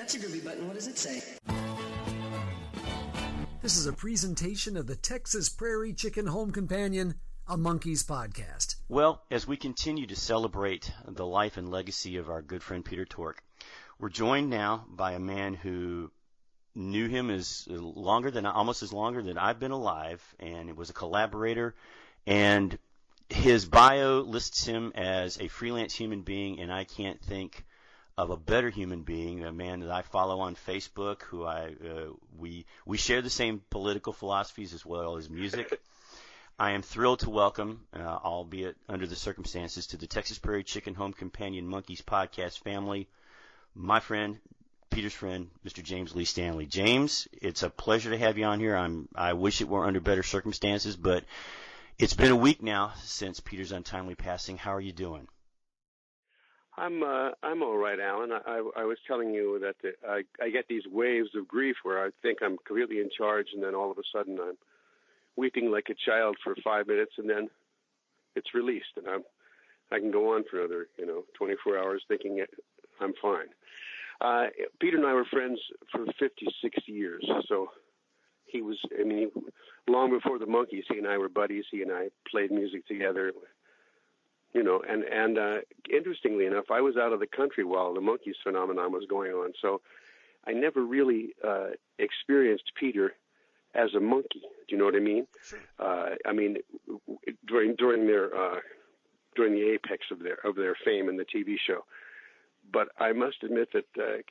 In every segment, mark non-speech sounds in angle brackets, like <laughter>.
That's a groovy button. What does it say? This is a presentation of the Texas Prairie Chicken Home Companion, a Monkees podcast. Well, as we continue to celebrate the life and legacy of our good friend Peter Tork, we're joined now by a man who knew him as longer than almost as longer than I've been alive, and was a collaborator. And his bio lists him as a freelance human being, and I can't think of a better human being, a man that I follow on Facebook, who I uh, we we share the same political philosophies as well as music. <laughs> I am thrilled to welcome, uh, albeit under the circumstances, to the Texas Prairie Chicken Home Companion Monkees podcast family, my friend, Peter's friend, Mr. James Lee Stanley. James, it's a pleasure to have you on here. I'm I wish it were under better circumstances, but it's been a week now since Peter's untimely passing. How are you doing? I'm uh, I'm all right, Alan. I, I, I was telling you that the, I I get these waves of grief where I think I'm completely in charge, and then all of a sudden I'm weeping like a child for five minutes, and then it's released, and I'm I can go on for another you know 24 hours thinking it, I'm fine. Uh, Peter and I were friends for 56 years, so he was I mean he, long before the Monkees, he and I were buddies. He and I played music together you know, and and uh, interestingly enough, I was out of the country while the Monkees phenomenon was going on, so I never really uh, experienced Peter as a Monkee. Do you know what I mean? Sure. Uh, I mean, during during their uh, during the apex of their of their fame in the TV show, but I must admit that uh,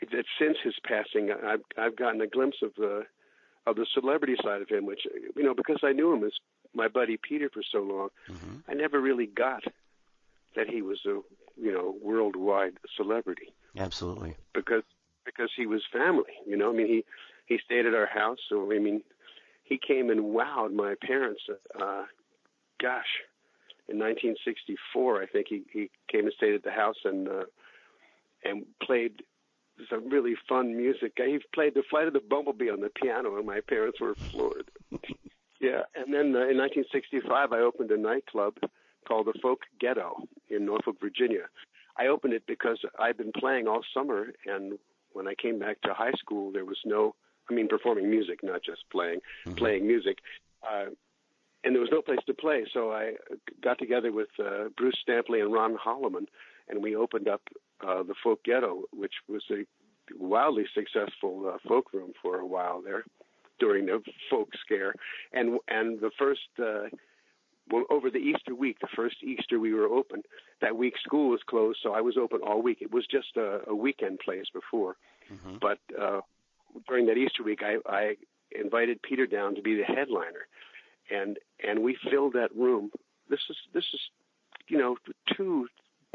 that since his passing, I've I've gotten a glimpse of the of the celebrity side of him, which you know because I knew him as my buddy Peter for so long, mm-hmm. I never really got that he was a you know worldwide celebrity. Absolutely. Because because he was family. You know, I mean he he stayed at our house, so I mean he came and wowed my parents. Uh, gosh, in 1964, I think he he came and stayed at the house and uh, and played some really fun music. He played the Flight of the Bumblebee on the piano, and my parents were floored. <laughs> Yeah, and then uh, in 1965, I opened a nightclub called the Folk Ghetto in Norfolk, Virginia. I opened it because I'd been playing all summer, and when I came back to high school, there was no, I mean, performing music, not just playing, mm-hmm. playing music. Uh, and there was no place to play, so I got together with uh, Bruce Stampley and Ron Holloman, and we opened up uh, the Folk Ghetto, which was a wildly successful uh, folk room for a while there during the folk scare, and and the first uh, well, over the Easter week, the first Easter we were open. That week school was closed, so I was open all week. It was just a, a weekend place before, mm-hmm. but uh, during that Easter week, I, I invited Peter down to be the headliner, and and we filled that room. This is this is, you know, two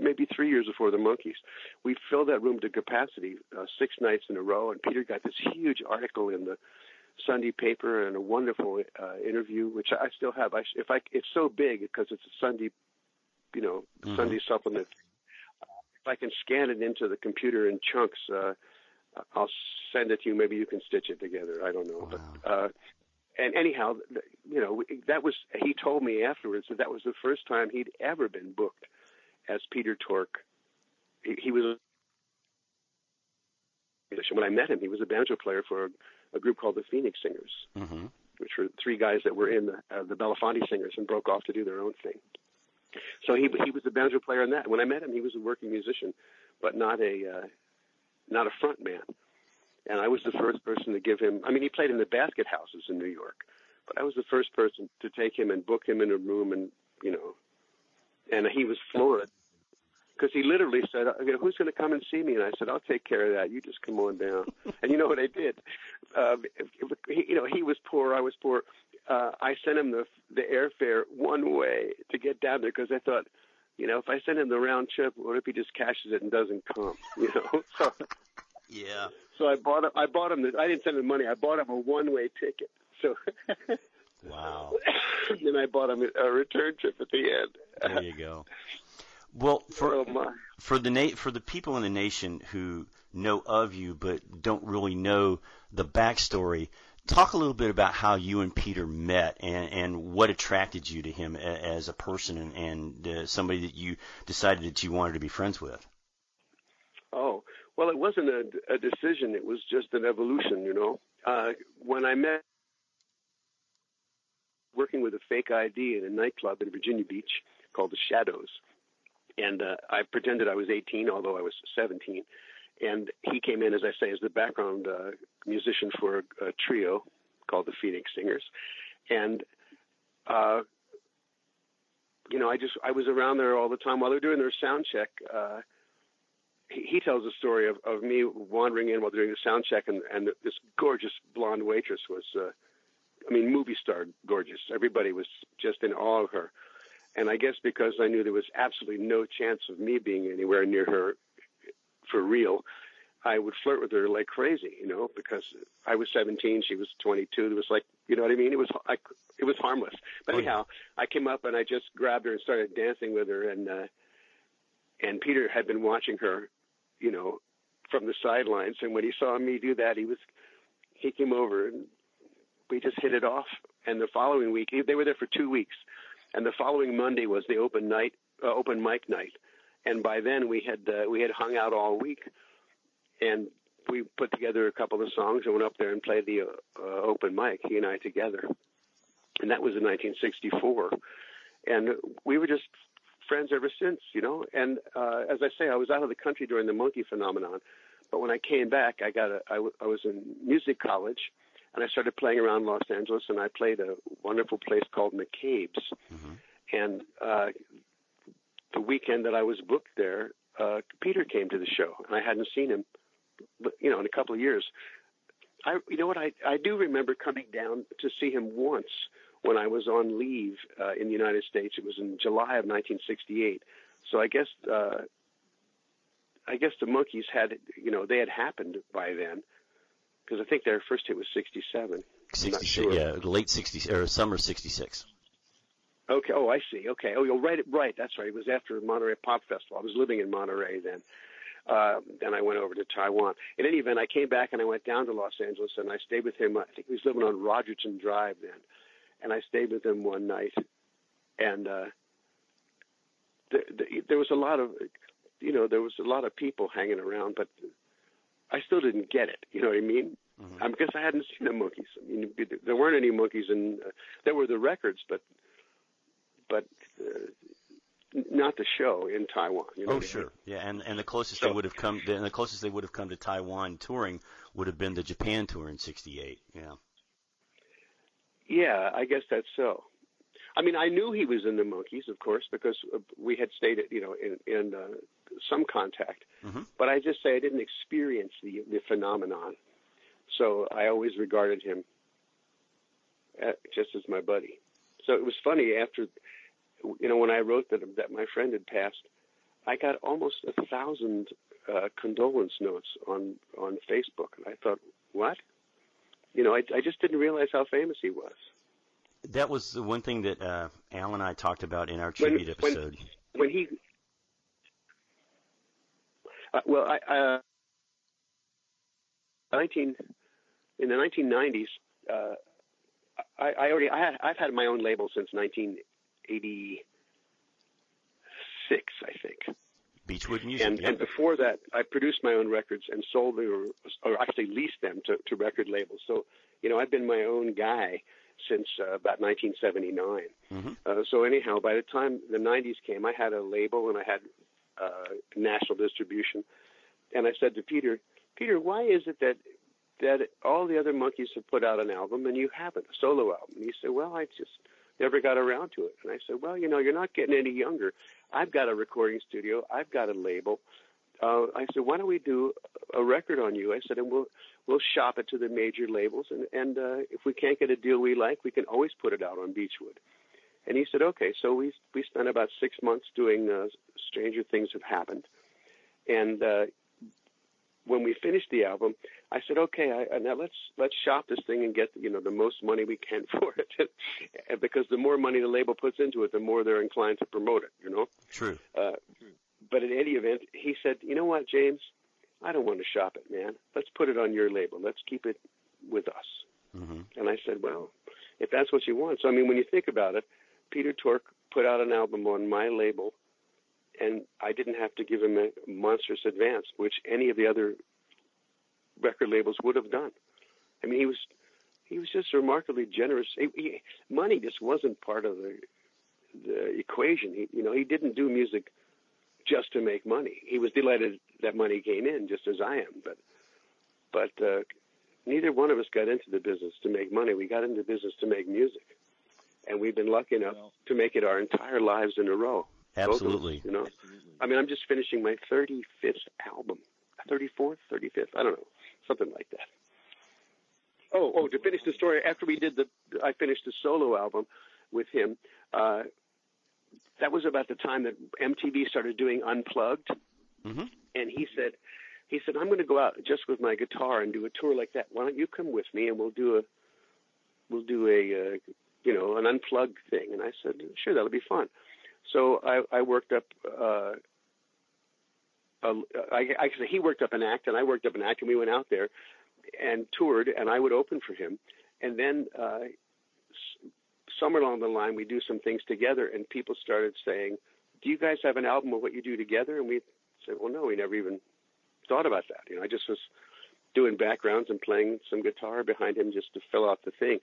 maybe three years before the Monkees. We filled that room to capacity uh, six nights in a row, and Peter got this huge article in the Sunday paper and a wonderful uh, interview, which I still have. I, if I, it's so big because it's a Sunday, you know, mm-hmm. Sunday supplement. If I can scan it into the computer in chunks, uh, I'll send it to you. Maybe you can stitch it together. I don't know, wow. but. Uh, and anyhow, you know, that was he told me afterwards that that was the first time he'd ever been booked as Peter Tork. He, he was when I met him, he was a banjo player for a group called the Phoenix Singers, mm-hmm. which were three guys that were in the, uh, the Belafonte Singers and broke off to do their own thing. So he he was a banjo player in that. When I met him, he was a working musician, but not a uh, not a front man. And I was the first person to give him. I mean, he played in the basket houses in New York, but I was the first person to take him and book him in a room, and you know, and he was floored because he literally said, "Who's going to come and see me?" And I said, "I'll take care of that. You just come on down." and you know what I did? Um, he, you know, he was poor, I was poor. Uh, I sent him the the airfare one way to get down there because I thought, you know, if I send him the round trip, what if he just cashes it and doesn't come? <laughs> You know, <laughs> so yeah. So I bought him. I bought him. The, I didn't send him money. I bought him a one way ticket. So. <laughs> wow. then I bought him a return trip at the end. There you go. Well, for oh for the na- for the people in the nation who know of you but don't really know the backstory, talk a little bit about how you and Peter met and, and what attracted you to him as a person and, and uh, somebody that you decided that you wanted to be friends with. Oh Well, it wasn't a, a decision. It was just an evolution, you know. Uh, when I met working with a fake ID in a nightclub in Virginia Beach called the Shadows, and uh, I pretended I was 18, although I was 17. And he came in, as I say, as the background uh, musician for a, a trio called the Phoenix Singers, and uh, you know, I just I was around there all the time while they're doing their sound check. Uh, he, he tells a story of, of me wandering in while doing the sound check, and, and this gorgeous blonde waitress was, uh, I mean, movie star gorgeous. Everybody was just in awe of her. And I guess because I knew there was absolutely no chance of me being anywhere near her for real, I would flirt with her like crazy, you know, because I was 17, she was 22. It was like, you know what I mean? It was, I, it was harmless. But anyhow, I came up and I just grabbed her and started dancing with her, and uh, and Peter had been watching her, you know, from the sidelines. And when he saw me do that, he was, he came over and we just hit it off. And the following week, they were there for two weeks, and the following Monday was the open night, uh, open mic night. And by then we had uh, we had hung out all week and we put together a couple of songs and went up there and played the uh, open mic, he and I together. And that was in 1964. And we were just friends ever since, you know. And uh, as I say, I was out of the country during the Monkee phenomenon. But when I came back, I got a, I, w- I was in music college, and I started playing around Los Angeles, and I played a wonderful place called McCabe's. Mm-hmm. And uh, the weekend that I was booked there, uh, Peter came to the show, and I hadn't seen him you know, in a couple of years. I, you know what, I, I do remember coming down to see him once when I was on leave uh, in the United States. It was in July of 1968. So I guess, uh, I guess the Monkees had, you know, they had happened by then, because I think their first hit was 67. 66, sure. yeah, late 60 or summer 66. Okay. Oh, I see. Okay. Oh, you're right. Right. That's right. It was after Monterey Pop Festival. I was living in Monterey then. Uh, then I went over to Taiwan. In any event, I came back and I went down to Los Angeles and I stayed with him. I think he was living on Rogerton Drive then, and I stayed with him one night. And uh, the, the, there was a lot of, you know, there was a lot of people hanging around, but I still didn't get it. You know what I mean? Mm-hmm. I guess I hadn't seen the Monkees. I mean, there weren't any Monkees, and uh, there were the records, but but uh, not the show in Taiwan. You know oh, sure, I mean? yeah, and and the closest so, they would have come, and the closest they would have come to Taiwan touring would have been the Japan tour in '68. Yeah. Yeah, I guess that's so. I mean, I knew he was in the Monkees, of course, because we had stayed, at, you know, in, in uh, some contact. Mm-hmm. But I just say I didn't experience the the phenomenon, so I always regarded him uh, just as my buddy. So it was funny after you know, when I wrote that that my friend had passed, I got almost a thousand uh, condolence notes on on Facebook, and I thought, what? You know, I, I just didn't realize how famous he was. That was the one thing that uh, Al and I talked about in our tribute when, episode. When, when he, uh, well, I, uh, nineteen in the 1990s, uh, I, I already I had, I've had my own label since 19 86, I think. Beachwood Music. And, and before that, I produced my own records and sold them, or, or actually leased them to, to record labels. So, you know, I've been my own guy since uh, about 1979. Mm-hmm. Uh, so anyhow, by the time the 90s came, I had a label and I had uh, national distribution. And I said to Peter, Peter, why is it that that all the other Monkees have put out an album and you haven't, a solo album? And he said, well, I just never got around to it. And I said, well, you know, you're not getting any younger. I've got a recording studio. I've got a label. Uh, I said, why don't we do a record on you? I said, and we'll we'll shop it to the major labels, and and uh, if we can't get a deal we like, we can always put it out on Beachwood. And he said, okay. So we we spent about six months doing uh, Stranger Things Have Happened, and uh, when we finished the album, I said, okay, I, now let's let's shop this thing and get you know the most money we can <laughs> for it, because the more money the label puts into it, the more they're inclined to promote it. You know. True. Uh, but in any event, he said, you know what, James, I don't want to shop it, man. Let's put it on your label. Let's keep it with us. Mm-hmm. And I said, well, if that's what you want. So I mean, when you think about it, Peter Tork put out an album on my label and I didn't have to give him a monstrous advance, which any of the other record labels would have done. I mean, he was he was just remarkably generous. He, he, money just wasn't part of the the equation. He, you know, he didn't do music just to make money. He was delighted that money came in, just as I am. But but uh, neither one of us got into the business to make money. We got into business to make music, and we've been lucky enough well, to make it our entire lives in a row. Absolutely. Us, you know, I mean, I'm just finishing my 35th album, 34th, 35th. I don't know, something like that. Oh, oh, to finish the story, after we did the, I finished the solo album with him. Uh, that was about the time that MTV started doing Unplugged, mm-hmm. and he said, he said, I'm going to go out just with my guitar and do a tour like that. Why don't you come with me and we'll do a, we'll do a, uh, you know, an unplugged thing. And I said, sure, that'll be fun. So I, I worked up, uh, a, I, actually he worked up an act and I worked up an act and we went out there and toured and I would open for him. And then, uh, somewhere along the line, we do some things together and people started saying, do you guys have an album of what you do together? And we said, well, no, we never even thought about that. You know, I just was doing backgrounds and playing some guitar behind him just to fill out the thing.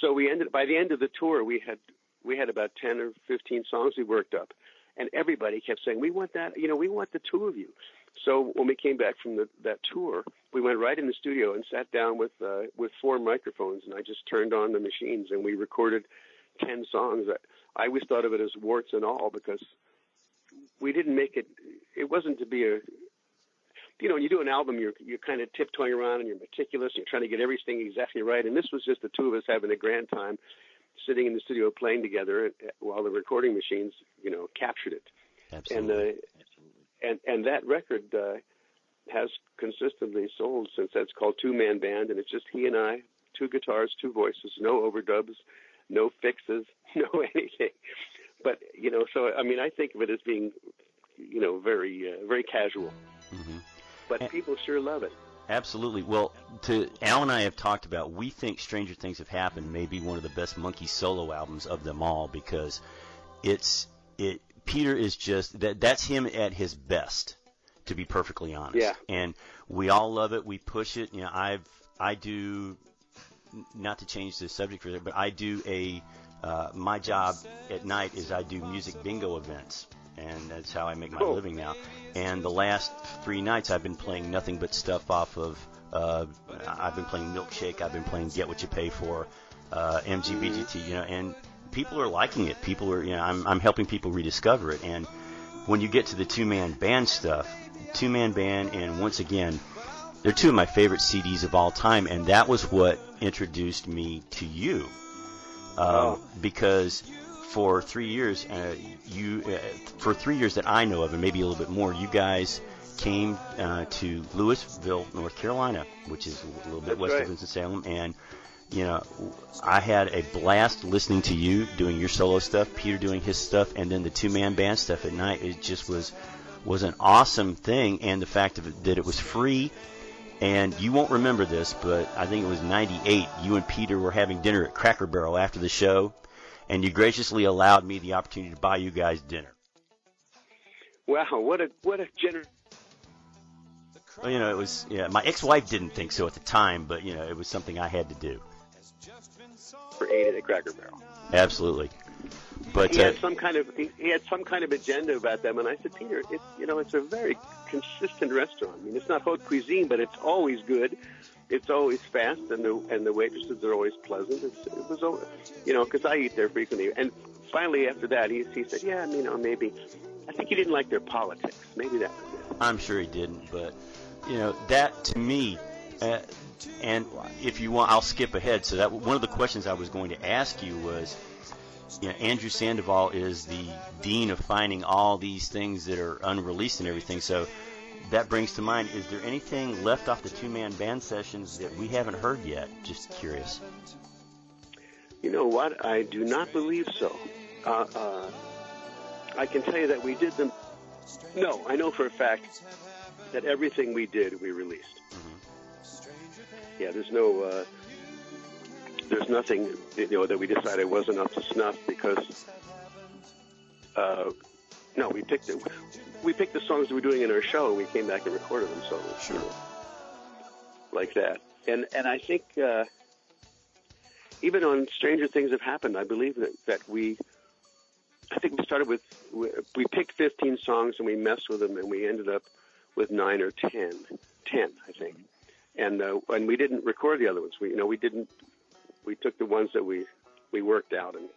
So we ended by the end of the tour, we had we had about ten or fifteen songs we worked up, and everybody kept saying, "We want that. You know, we want the two of you." So when we came back from the, that tour, we went right in the studio and sat down with uh, with four microphones, and I just turned on the machines and we recorded ten songs. I, I always thought of it as warts and all because we didn't make it. It wasn't to be a you know, when you do an album, you're you're kind of tiptoeing around and you're meticulous. And you're trying to get everything exactly right. And this was just the two of us having a grand time, sitting in the studio playing together while the recording machines, you know, captured it. Absolutely. And uh, and and that record uh, has consistently sold since. That's called Two Man Band, and it's just he and I, two guitars, two voices, no overdubs, no fixes, <laughs> no anything. But you know, so I mean, I think of it as being, you know, very uh, very casual. Mm-hmm but people sure love it. Absolutely. Well, to Al and I have talked about. We think Stranger Things Have Happened may be one of the best Monkee solo albums of them all because it's it. Peter is just that. That's him at his best. To be perfectly honest. Yeah. And we all love it. We push it. You know, I've I do. Not to change the subject for that, but I do a. Uh, my job at night is I do music bingo events and that's how I make my living now. And the last three nights, I've been playing nothing but stuff off of. Uh, I've been playing Milkshake. I've been playing Get What You Pay For, uh, MGBGT. You know, and people are liking it. People are, you know, I'm I'm helping people rediscover it. And when you get to the two man band stuff, two man band, and once again, they're two of my favorite CDs of all time, and that was what introduced me to you. Uh. Because for three years, uh, you uh, for three years that I know of, and maybe a little bit more, you guys came uh, to Lewisville, North Carolina, which is a little bit That's west right. of Winston Salem, and you know, I had a blast listening to you doing your solo stuff, Peter doing his stuff, and then the two man band stuff at night. It just was was an awesome thing, and the fact of it, that it was free. And you won't remember this, but I think it was '98. You and Peter were having dinner at Cracker Barrel after the show, and you graciously allowed me the opportunity to buy you guys dinner. Wow, what a what a generous. Well, you know, it was yeah. My ex-wife didn't think so at the time, but you know, it was something I had to do. For eight at Cracker Barrel. Absolutely. But he uh, had some kind of he, he had some kind of agenda about them, and I said, Peter, it's you know, it's a very consistent restaurant. I mean, it's not haute cuisine, but it's always good it's always fast, and the and the waitresses are always pleasant. It's, it was, you know, because I eat there frequently. And finally, after that, he he said, "Yeah, you know, maybe." I think he didn't like their politics. Maybe that was it. I'm sure he didn't, but you know, that to me. Uh, and if you want, I'll skip ahead. So that one of the questions I was going to ask you was, you know, Andrew Sandoval is the dean of finding all these things that are unreleased and everything. So that brings to mind, is there anything left off the two man band sessions that we haven't heard yet? Just curious. You know what? I do not believe so. Uh, uh, I can tell you that we did them. No, I know for a fact that everything we did, we released. Mm-hmm. Yeah, there's no. Uh, there's nothing you know that we decided wasn't up to snuff because uh, No, we picked it. We picked the songs we were doing in our show, and we came back and recorded them. So Sure. you know, like that. And and I think uh, even on Stranger Things Have Happened, I believe that that we. I think we started with we, picked 15 songs and we messed with them and we ended up with nine or 10, 10 I think, and uh, and we didn't record the other ones. We you know we didn't we took the ones that we we worked out and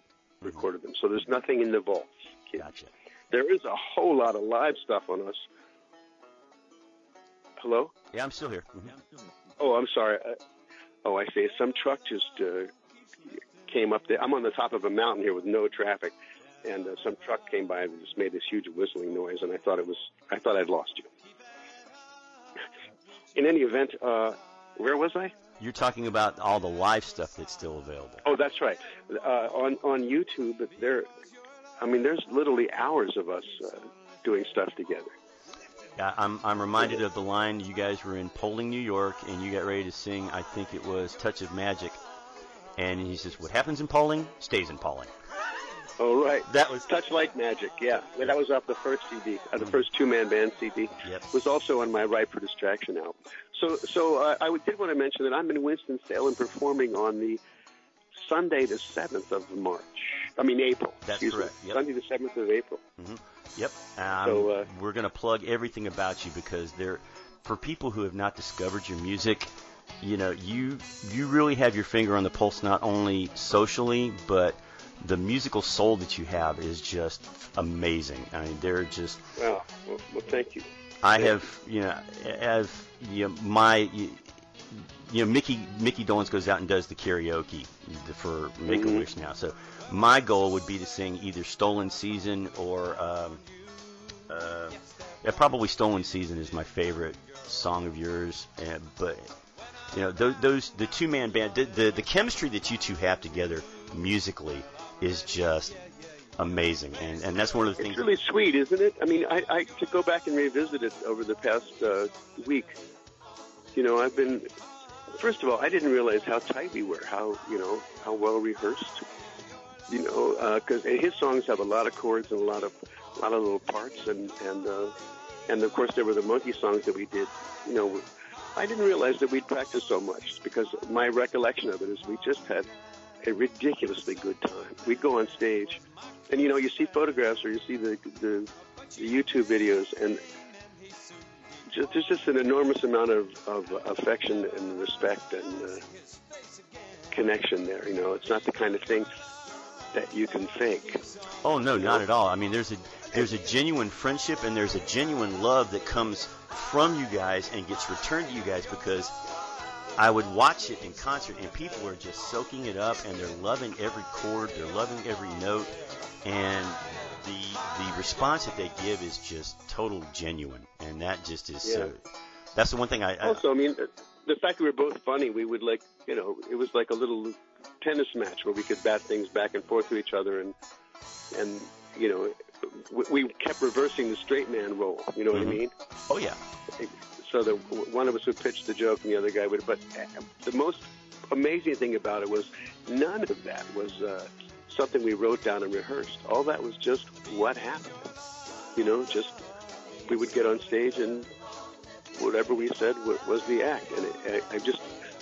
recorded them. So there's nothing in the vaults. Gotcha. There is a whole lot of live stuff on us. Hello? Yeah, I'm still here. Mhm. Oh, I'm sorry. Uh, oh, I see. Some truck just uh, came up there. I'm on the top of a mountain here with no traffic, and uh, some truck came by and just made this huge whistling noise, and I thought it was. I thought I'd lost you. <laughs> In any event, uh, where was I? You're talking about all the live stuff that's still available. Oh, that's right. Uh, on on YouTube, there. I mean, there's literally hours of us uh, doing stuff together. Yeah, I'm I'm reminded of the line you guys were in Pawling, New York, and you got ready to sing. I think it was "Touch of Magic," and he says, "What happens in Pawling stays in Pawling." Oh, right. That was Touch Like Magic, yeah. Well, that was off the first CD, uh, the first two-man band CD. Yep. Was also on my Ripe for Distraction album. So, so uh, I did want to mention that I'm in Winston Salem performing on the Sunday the seventh of March. I mean April. That's correct, yep. Sunday the seventh of April. Yep. Um, So, uh, we're going to plug everything about you because there, for people who have not discovered your music, you know, you you really have your finger on the pulse not only socially, but the musical soul that you have is just amazing. I mean, they're just. Well, well, well thank you. I have, you know, as you know, my. You, you know, Mickey Mickey Dolenz goes out and does the karaoke for Make a. Wish now. So my goal would be to sing either Stolen Season or um, uh, yeah, probably Stolen Season is my favorite song of yours. Uh, but you know, those, those the two man band, the, the the chemistry that you two have together musically is just amazing, and and that's one of the things. It's really sweet, isn't it? I mean, I, I to go back and revisit it over the past uh, week. You know, I've been. First of all, I didn't realize how tight we were. How you know how well rehearsed. You know, because his songs have a lot of chords and a lot of a lot of little parts, and and uh, and of course there were the Monkee songs that we did. You know, I didn't realize that we'd practiced so much because my recollection of it is we just had a ridiculously good time. We'd go on stage, and you know, you see photographs or you see the the, the YouTube videos, and just, there's just an enormous amount of, of affection and respect and uh, connection there. You know, it's not the kind of thing that you can fake. Oh no, not at all. I mean, there's a there's a genuine friendship and there's a genuine love that comes from you guys and gets returned to you guys because I would watch it in concert and people are just soaking it up and they're loving every chord, they're loving every note, and the the response that they give is just total genuine, and that just is so. Yeah. That's the one thing I, I Also, I mean, the- the fact that we were both funny, we would like, you know, it was like a little tennis match where we could bat things back and forth to each other, and and you know, we, we kept reversing the straight man role. You know what Mhm. I mean? oh yeah, so that one of us would pitch the joke and the other guy would. But uh, the most amazing thing about it was none of that was uh, something we wrote down and rehearsed. All that was just what happened. You know, just we would get on stage and whatever we said was the act, and it, I'm just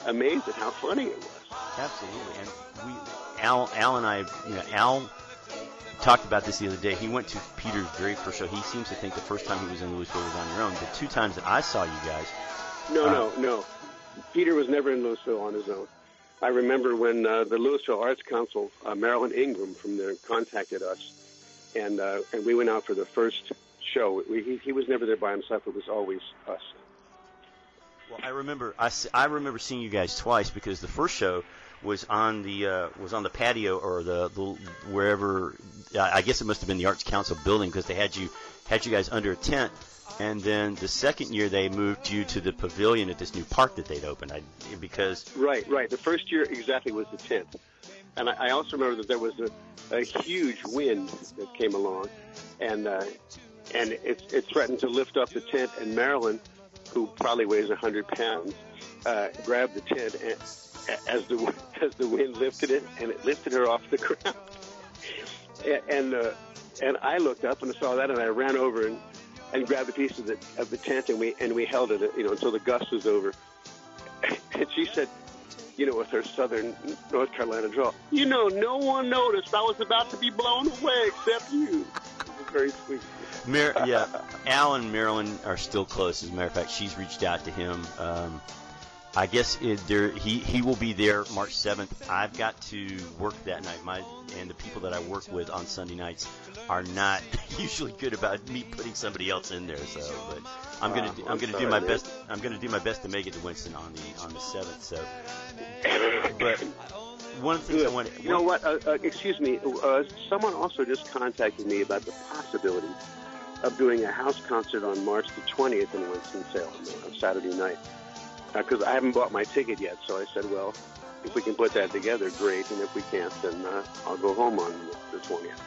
amazed at how funny it was. Absolutely, and we Al Al and I, you know, Al talked about this the other day. He went to Peter's very first show. He seems to think the first time he was in Lewisville was on your own. The two times that I saw you guys, No, Uh, no, no. Peter was never in Lewisville on his own. I remember when uh, the Lewisville Arts Council, uh, Marilyn Ingram from there, contacted us, and uh, and we went out for the first show. We, he, he was never there by himself. It was always us. well, I remember I, I remember seeing you guys twice because the first show was on the uh, was on the patio or the, the wherever I guess it must have been the Arts Council building because they had you had you guys under a tent. And then the second year they moved you to the pavilion at this new park that they'd opened. I, because Right, right. The first year exactly was the 10th. And I, I also remember that there was a, a huge wind that came along, and uh, and it, it threatened to lift up the tent. And Marilyn, who probably weighs a 100 pounds, uh, grabbed the tent and, <laughs> as the as the wind lifted it, and it lifted her off the <laughs> ground. And, uh, And I looked up and saw that, and I ran over and, and grabbed a piece of the of the tent, and we and we held it, you know, until the gust was over. <laughs> And she said, you know, with her southern North Carolina drawl, you know, no one noticed I was about to be blown away except you. Very sweet. Mar- yeah, Al and Marilyn are still close. As a matter of fact, she's reached out to him. Um, I guess it, there he he will be there March 7th. I've got to work that night. My and the people that I work with on Sunday nights are not <laughs> usually good about me putting somebody else in there. So, but I'm gonna do, Oh, I'm gonna sorry, do my man. best. I'm gonna do my best to make it to Winston on the on the 7th. So, but one of the things I Good. want You know what? Uh, uh, excuse me. Uh, someone also just contacted me about the possibility of doing a house concert on March the 20th in Winston-Salem on Saturday night. Because I haven't bought my ticket yet, so I said, well, if we can put that together, great. And if we can't, then uh, I'll go home on the 20th.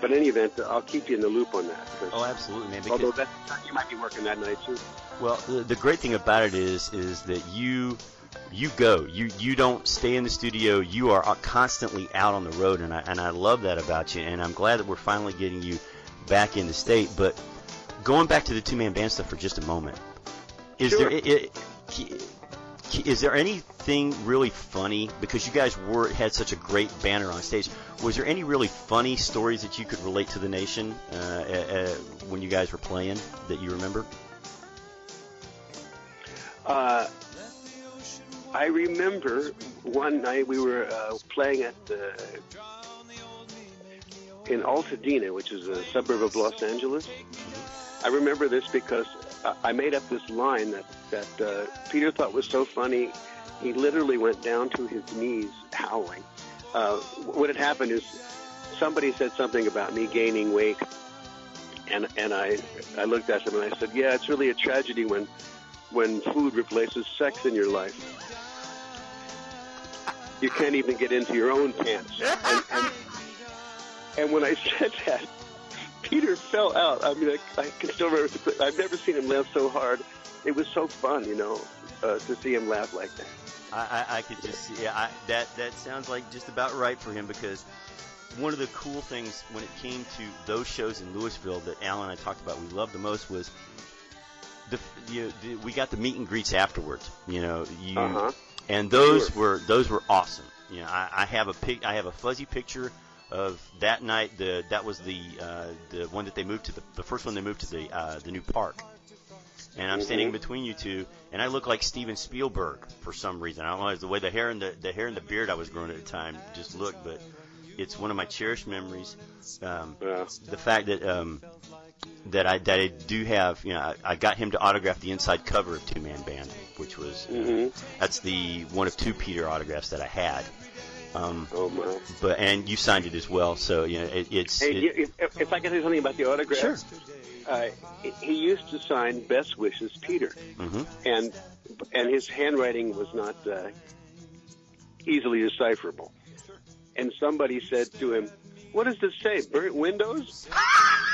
But in any event, I'll keep you in the loop on that. Oh, absolutely, man. Because although that, you might be working that night too. Well, the, the great thing about it is is that you you go. You you don't stay in the studio. You are constantly out on the road, and I and I love that about you. And I'm glad that we're finally getting you back in the state. But going back to the two man band stuff for just a moment, is Sure. there i i is there anything really funny because you guys were had such a great banner on stage? Was there any really funny stories that you could relate to the nation uh, uh, uh, when you guys were playing that you remember? Uh, I remember one night we were uh, playing at the in Altadena, which is a suburb of Los Angeles. I remember this because I- made up this line that that uh, Peter thought was so funny. He literally went down to his knees howling. Uh, what had happened is somebody said something about me gaining weight, and and I I looked at him and I said, "Yeah, it's really a tragedy when when food replaces sex in your life. You can't even get into your own pants." And, and, and when I said that, Peter fell out. I mean, I, I can still remember. The, I've never seen him laugh so hard. It was so fun, you know, uh, to see him laugh like that. I, I, I could just see yeah, I, that that sounds like just about right for him because one of the cool things when it came to those shows in Lewisville that Alan and I talked about we loved the most was the, you, the we got the meet and greets afterwards. You know, you Uh-huh. and those Sure. were those were awesome. You know, I, I have a pic, I have a fuzzy picture of that night. The that was the uh, the one that they moved to the the first one they moved to the uh, the new park. And I'm standing Mhm. between you two, and I look like Steven Spielberg for some reason. I don't know it's the way the hair and the the hair and the beard I was growing at the time just looked, but it's one of my cherished memories. Um, Yeah. the fact that um, that I that I do have, you know, I, I got him to autograph the inside cover of Two Man Band, which was uh, Mhm. that's the one of two Peter autographs that I had. Um, Oh my. but and you signed it as well, so you know it, it's Hey, it- if, if I can say something about the autograph, Sure. Uh, he- used to sign "Best Wishes, Peter," mhm. and and his handwriting was not uh, easily decipherable. And somebody said to him, "What does this say? Burnt windows?"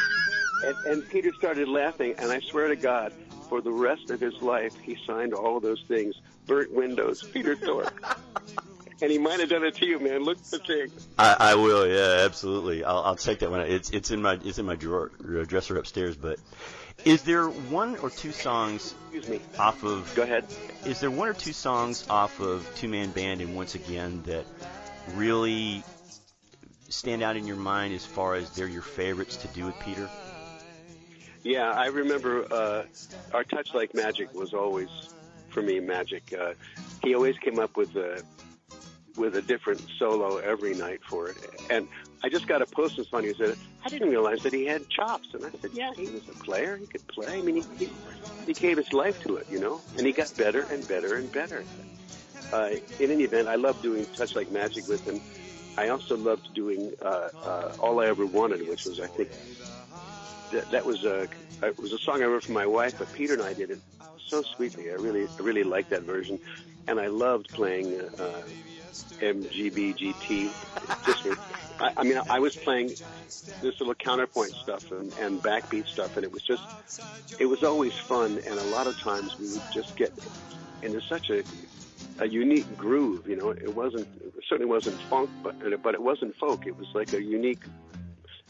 <laughs> and, and Peter started laughing, and I swear to God, for the rest of his life, he signed all of those things. Burnt windows, Peter Tork. <laughs> and he might have done it to you, man. Look at the thing. I, I will, yeah, absolutely. I'll, I'll take that one. It's it's in my it's in my drawer uh, dresser upstairs. But is there one or two songs Excuse me. off of Go ahead. is there one or two songs off of Two Man Band and Once Again that really stand out in your mind as far as they're your favorites to do with Peter? Yeah, I remember uh, our touch like magic was always for me magic. Uh, he always came up with a with a different solo every night for it, and I just got a post this morning who said I didn't realize that he had chops, and I said, yeah, he was a player. He could play. I mean, he, he, he gave his life to it, you know, and he got better and better and better. Uh, in any event, I love doing touch like magic with him. I also loved doing uh, uh, all I ever wanted, which was I think that, that was a it was a song I wrote for my wife, but Peter and I did it so sweetly. I really I really liked that version, and I loved playing uh, MGBGT. Just I, I mean, I was playing this little counterpoint stuff and, and backbeat stuff, and it was just it was always fun. And a lot of times we would just get into such a a unique groove. You know, it wasn't it certainly wasn't funk, but but it wasn't folk. It was like a unique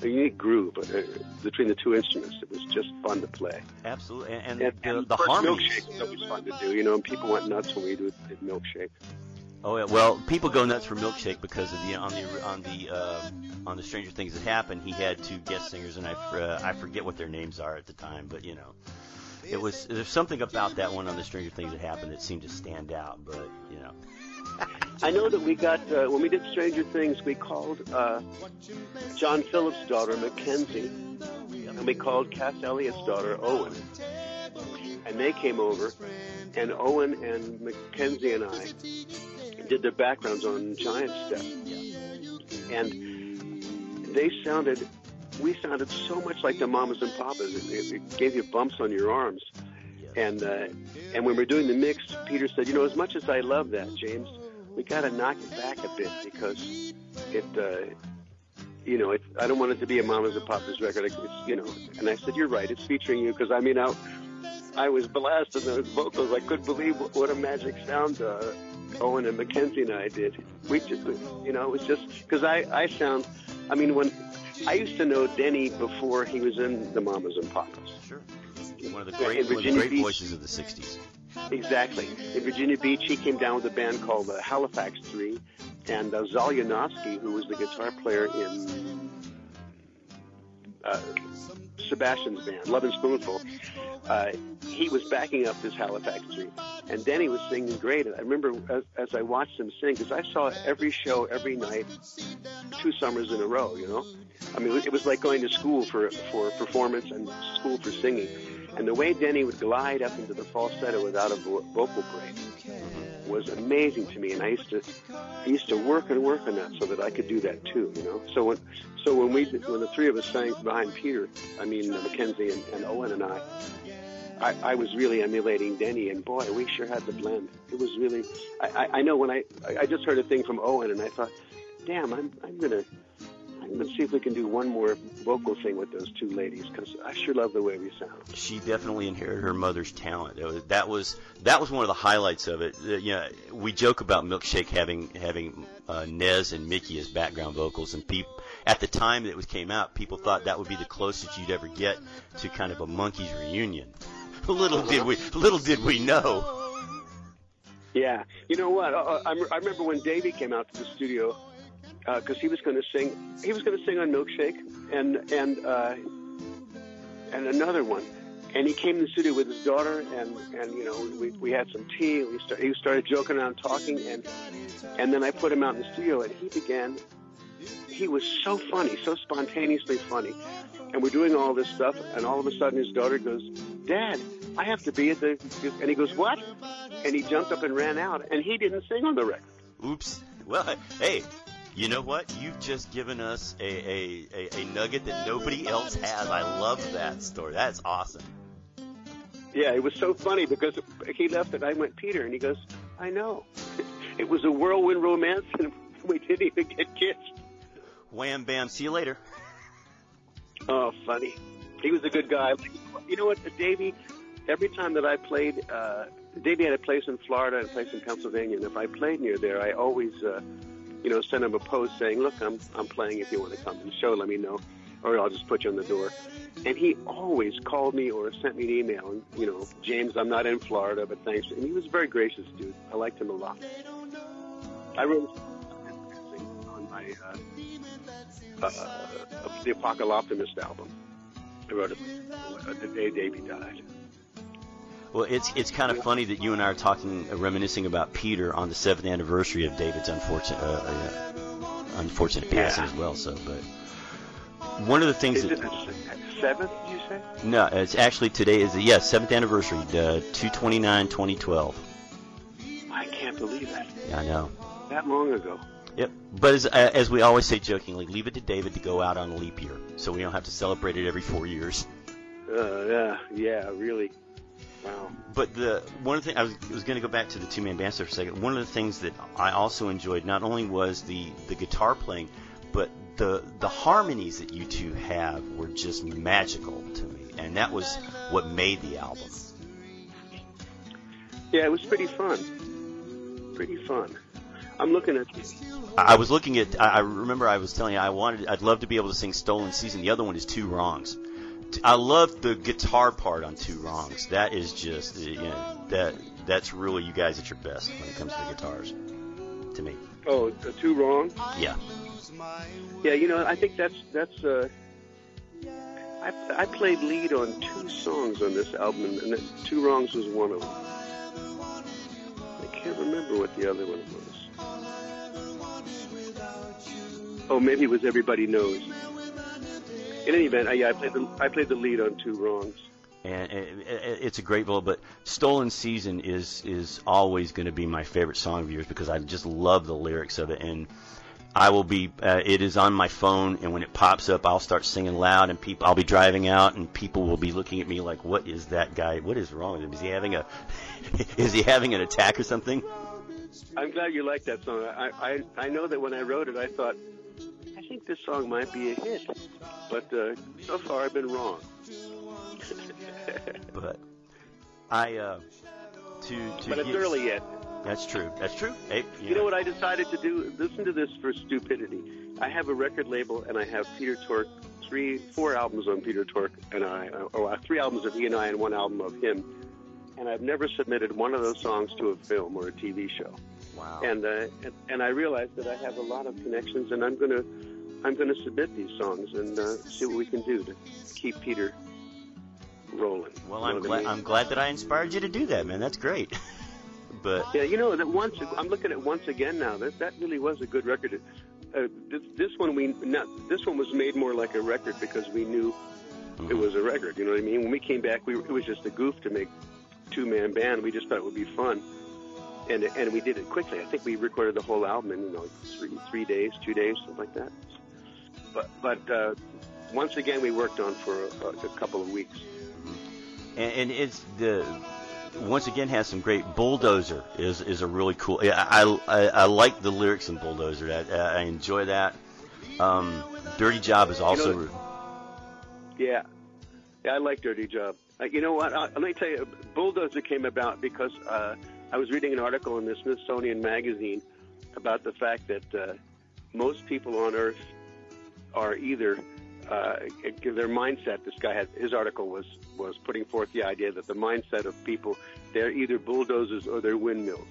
a unique groove uh, between the two instruments. It was just fun to play. Absolutely, and, And, the, and the course, harmonies. milkshake was always fun to do. You know, and people went nuts when we did, did milkshake. Oh yeah, well, people go nuts for Milkshake because of the on the on the uh, on the Stranger Things that happened. He had two guest singers, and I uh, I forget what their names are at the time, but you know, it was there's something about that one on the Stranger Things that happened that seemed to stand out. But you know, I know that we got uh, when we did Stranger Things, we called uh, John Phillips' daughter Mackenzie, and we called Cass Elliott's daughter Owen, and they came over, and Owen and Mackenzie and I did their backgrounds on Giant Step, and they sounded. We sounded so much like the mamas and papas. It, it gave you bumps on your arms. And uh, and when we're doing the mix, Peter said, you know, as much as I love that, James, we got to knock it back a bit because it, uh, you know, it, I don't want it to be a Mamas and Papas record. It's, you know, and I said, you're right. It's featuring you because I mean, I, I was blasting those vocals. I couldn't believe what, what a magic sound uh, Owen and Mackenzie and I did. We just, you know, it was just because I, I sound. I mean, when I used to know Denny before he was in the Mamas and Papas. sure, one of the great, one of the great Beach. voices of the '60s. Exactly. In Virginia Beach, he came down with a band called the Halifax Three, and uh, Zal Yanovsky, who was the guitar player in uh, Sebastian's band, Lovin' Spoonful, uh, he was backing up this Halifax Three, and Denny was singing great. I remember as, as I watched him sing, because I saw every show every night, two summers in a row. You know, I mean, it was like going to school for for performance and school for singing. And the way Denny would glide up into the falsetto without a vo- vocal break was amazing to me. And I used to, I used to work and work on that so that I could do that too. You know. So when, so when we, when the three of us sang behind Peter, I mean uh, Mackenzie and, and Owen and I, I, I was really emulating Denny, and boy, we sure had the blend. It was really. I, I, I know when I, I just heard a thing from Owen, and I thought, damn, I'm, I'm gonna. Gonna see if we can do one more vocal thing with those two ladies because I sure love the way we sound. she definitely inherited her mother's talent. That was that was, that was one of the highlights of it. You know, we joke about Milkshake having having uh, Nez and Mickey as background vocals, and people at the time that it came out, people thought that would be the closest you'd ever get to kind of a Monkees reunion. <laughs> little did we little did we know. Yeah, you know what? I, I remember when Davey came out to the studio because he was going to sing. He was going to sing on Milkshake and and uh, and another one. And he came to the studio with his daughter, and and you know we, we had some tea. We start, he started joking around, talking, and and then I put him out in the studio, and he began. He was so funny, so spontaneously funny, and we're doing all this stuff, and all of a sudden his daughter goes, "Dad, I have to be at the," and he goes, "What?" And he jumped up and ran out, and he didn't sing on the record. Oops. Well, hey, you know what? You've just given us a, a, a, a nugget that nobody else has. I love that story. That's awesome. Yeah, it was so funny because he left and I went, Peter, and he goes, I know. <laughs> It was a whirlwind romance and <laughs> we didn't even get kissed. Wham bam. See you later. <laughs> Oh, funny. He was a good guy. You know what, Davey, every time that I played, uh, Davey had a place in Florida and a place in Pennsylvania, and if I played near there, I always, uh, you know, send him a post saying, look, I'm, I'm playing if you want to come to the show, let me know, or I'll just put you on the door. And he always called me or sent me an email, and, you know, James, I'm not in Florida, but thanks. And he was a very gracious dude. I liked him a lot. I wrote on my, uh, uh, the Apocalyptimist album. I wrote it the day Davey died. Well, it's it's kind of funny that you and I are talking, uh, reminiscing about Peter on the seventh anniversary of David's unfortunate uh, uh, unfortunate passing as well. So, but one of the things Is that it the seventh? You say? no, it's actually today is the yes seventh anniversary, uh, two twenty nine, twenty twelve. I can't believe that. Yeah, I know. That long ago. Yep. But as, uh, as we always say jokingly, leave it to David to go out on a leap year, so we don't have to celebrate it every four years. Uh, yeah, yeah, really. But the one things I was, was going to go back to the two man band stuff for a second. One of the things that I also enjoyed not only was the the guitar playing, but the the harmonies that you two have were just magical to me, and that was what made the album. Yeah, it was pretty fun. Pretty fun. I'm looking at. I was looking at. I remember I was telling you I wanted. I'd love to be able to sing "Stolen Season." The other one is Two Wrongs. I love the guitar part on Two Wrongs. That is just you know that that's really you guys at your best when it comes to the guitars. To me. Oh, Two Wrongs. Yeah. Yeah, you know, I think that's that's. Uh, I I played lead on two songs on this album, and Two Wrongs was one of them. I can't remember what the other one was. Oh, maybe it was Everybody Knows. In any event, I, yeah, I played the I played the lead on Two Wrongs. And it's a great vocal, but "Stolen Season" is is always going to be my favorite song of yours because I just love the lyrics of it, and I will be. Uh, it is on my phone, and when it pops up, I'll start singing loud, and people. I'll be driving out, and people will be looking at me like, "What is that guy? What is wrong with him? Is he having a? <laughs> is he having an attack or something?" I'm glad you like that song. I, I I know that when I wrote it, I thought think this song might be a hit, but uh, so far I've been wrong. <laughs> but I uh, to to but it's early yet. That's true. That's true. Hey, you, you know. know what I decided to do? Listen to this for stupidity. I have a record label and I have Peter Tork three, four albums on Peter Tork and I, uh, or uh, three albums of he and I and one album of him. And I've never submitted one of those songs to a film or a TV show. Wow. And, uh, and and I realized that I have a lot of connections, and I'm going to I'm to submit these songs and uh, see what we can do to keep Peter rolling. Well, I'm glad I mean? I'm glad that I inspired you to do that, man. That's great. <laughs> but yeah, you know that once I'm looking at once again now. That that really was a good record. Uh, this, this one we not this one was made more like a record because we knew mm-hmm. it was a record. You know what I mean? When we came back, we it was just a goof to make two man band. We just thought it would be fun and and we did it quickly. I think we recorded the whole album in you know three three days, two days, something like that but but uh, once again we worked on for a, a couple of weeks. And, and, it's the once again has some great bulldozer is is a really cool. I I, I like the lyrics in bulldozer. I, I enjoy that. Um, Dirty Job is also. You know, yeah, yeah, I like Dirty Job. Uh, you know what? Uh, let me tell you, Bulldozer came about because uh, I was reading an article in the Smithsonian Magazine about the fact that uh, most people on Earth are either uh, their mindset. This guy had his article was was putting forth the idea that the mindset of people they're either bulldozers or they're windmills.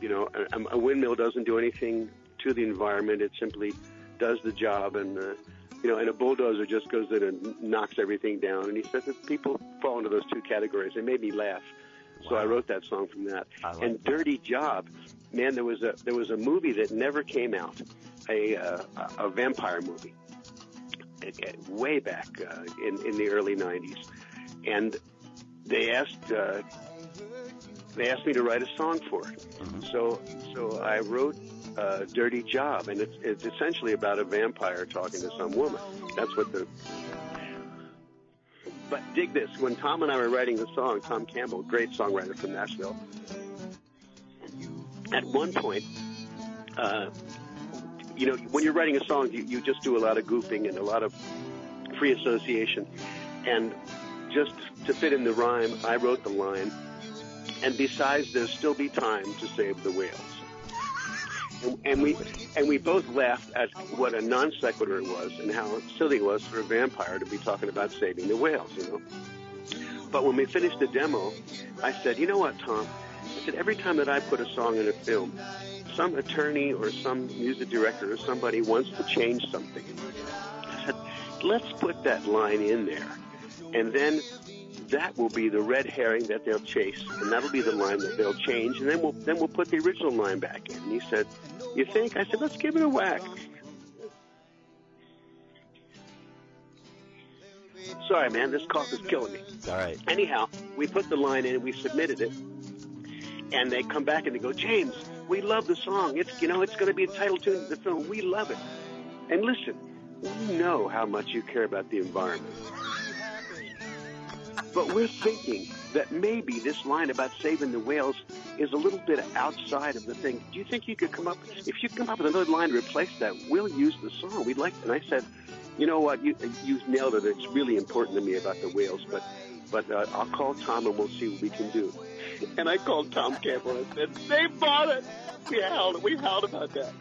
You know, a, a windmill doesn't do anything to the environment; it simply does the job, and uh, you know, and a bulldozer just goes in and knocks everything down. And he said that people fall into those two categories. It made me laugh. Wow. So I wrote that song from that. Like and "Dirty Job," man, there was a there was a movie that never came out a uh, a vampire movie way back uh, in in the early '90s, and they asked uh, they asked me to write a song for it. Mm-hmm. So so I wrote uh, "Dirty Job," and it's it's essentially about a vampire talking to some woman. That's what the but dig this. When Tom and I were writing the song, Tom Campbell, great songwriter from Nashville, at one point, uh, you know, when you're writing a song, you, you just do a lot of goofing and a lot of free association. And just to fit in the rhyme, I wrote the line, and besides, there'll still be time to save the whales. And, we and we both laughed at what a non sequitur it was and how silly it was for a vampire to be talking about saving the whales, you know. But when we finished the demo, I said, you know what, Tom? I said every time that I put a song in a film, some attorney or some music director or somebody wants to change something. I said, let's put that line in there. And then that will be the red herring that they'll chase, and that'll be the line that they'll change, and then we'll then we'll put the original line back in. And he said, "You think?" I said, "Let's give it a whack." Sorry, man, this cough is killing me. All right. Anyhow, we put the line in, we submitted it, and they come back and they go, James, we love the song. It's you know it's going to be a title tune of the film. We love it. And listen, we know how much you care about the environment. But we're thinking that maybe this line about saving the whales is a little bit outside of the thing. Do you think you could come up, if you come up with another line to replace that, we'll use the song. We'd like, and I said, you know what, you, you nailed it. It's really important to me about the whales, but but uh, I'll call Tom and we'll see what we can do. And I called Tom Campbell and said, they bought it. We howled. We howled about that.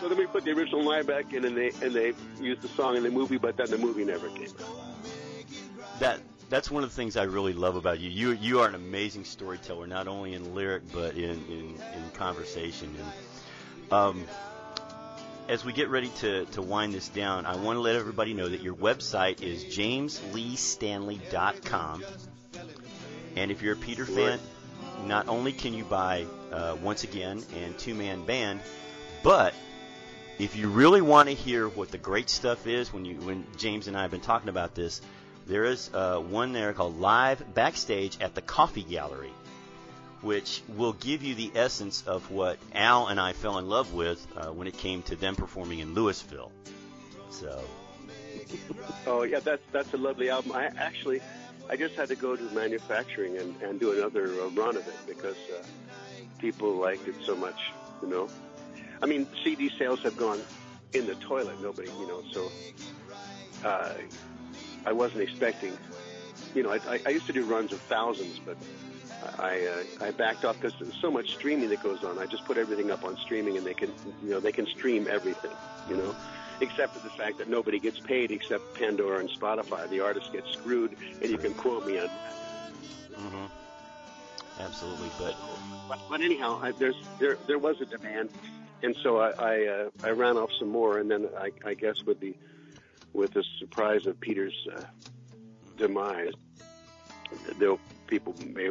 So then we put the original line back in, and they and they used the song in the movie, but then the movie never came out. That that's one of the things I really love about you. You you are an amazing storyteller, not only in lyric but in in, in conversation. And um, as we get ready to, to wind this down, I want to let everybody know that your website is jamesleestanley.com. And if you're a Peter fan, not only can you buy uh, Once Again and Two Man Band, but if you really want to hear what the great stuff is, when you when James and I have been talking about this, there is uh, one there called Live Backstage at the Coffee Gallery, which will give you the essence of what Al and I fell in love with uh, when it came to them performing in Lewisville. So. Oh yeah, that's that's a lovely album. I actually, I just had to go to manufacturing and, and do another uh, run of it because uh, people liked it so much. You know, I mean, CD sales have gone in the toilet. Nobody, you know, so uh, I wasn't expecting. You know, I, I used to do runs of thousands, but I uh, I backed off because there's so much streaming that goes on. I just put everything up on streaming, and they can you know they can stream everything. You know, except for the fact that nobody gets paid except Pandora and Spotify. The artists get screwed, and you can quote me on. Mm-hmm. Absolutely, but but, but anyhow, I, there's there there was a demand, and so I I, uh, I ran off some more, and then I, I guess with the with the surprise of Peter's uh, demise, there people may